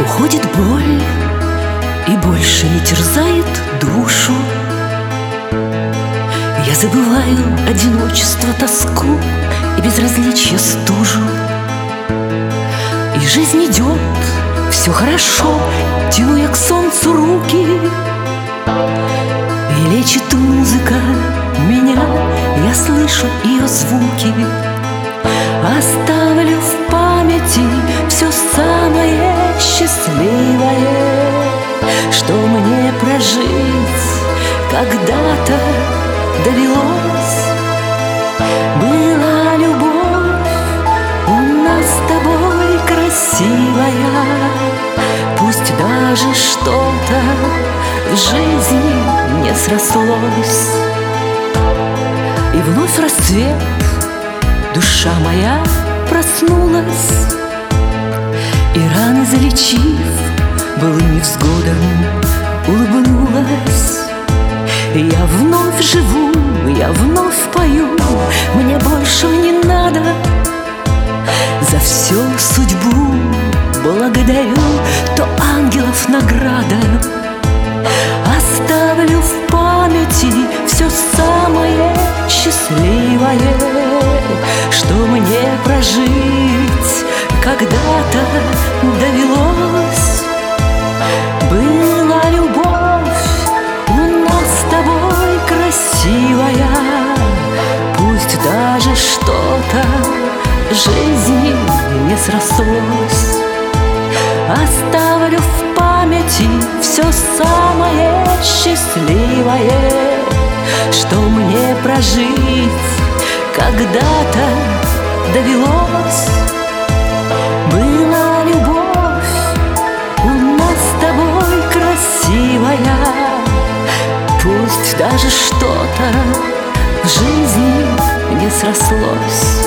Уходит боль и больше не терзает душу. Я забываю одиночество, тоску и безразличие стужу. И жизнь идет, все хорошо, тяну я к солнцу руки. Слышу ее звуки. Оставлю в памяти все самое счастливое Что мне прожить когда-то довелось. Была любовь у нас с тобой красивая Пусть даже что-то в жизни не срослось И вновь расцвет, душа моя проснулась. И раны залечив былым невзгодам улыбнулась. Я вновь живу, я вновь пою Мне больше не надо. За всю судьбу благодарю То ангелов награда счастливое Что мне прожить когда-то довелось. Была любовь у нас с тобой красивая Пусть даже что-то жизни не срослось. Оставлю в памяти все самое счастливое Что мне прожить. Когда-то довелось Была любовь. У нас с тобой красивая. Пусть даже что-то в жизни не срослось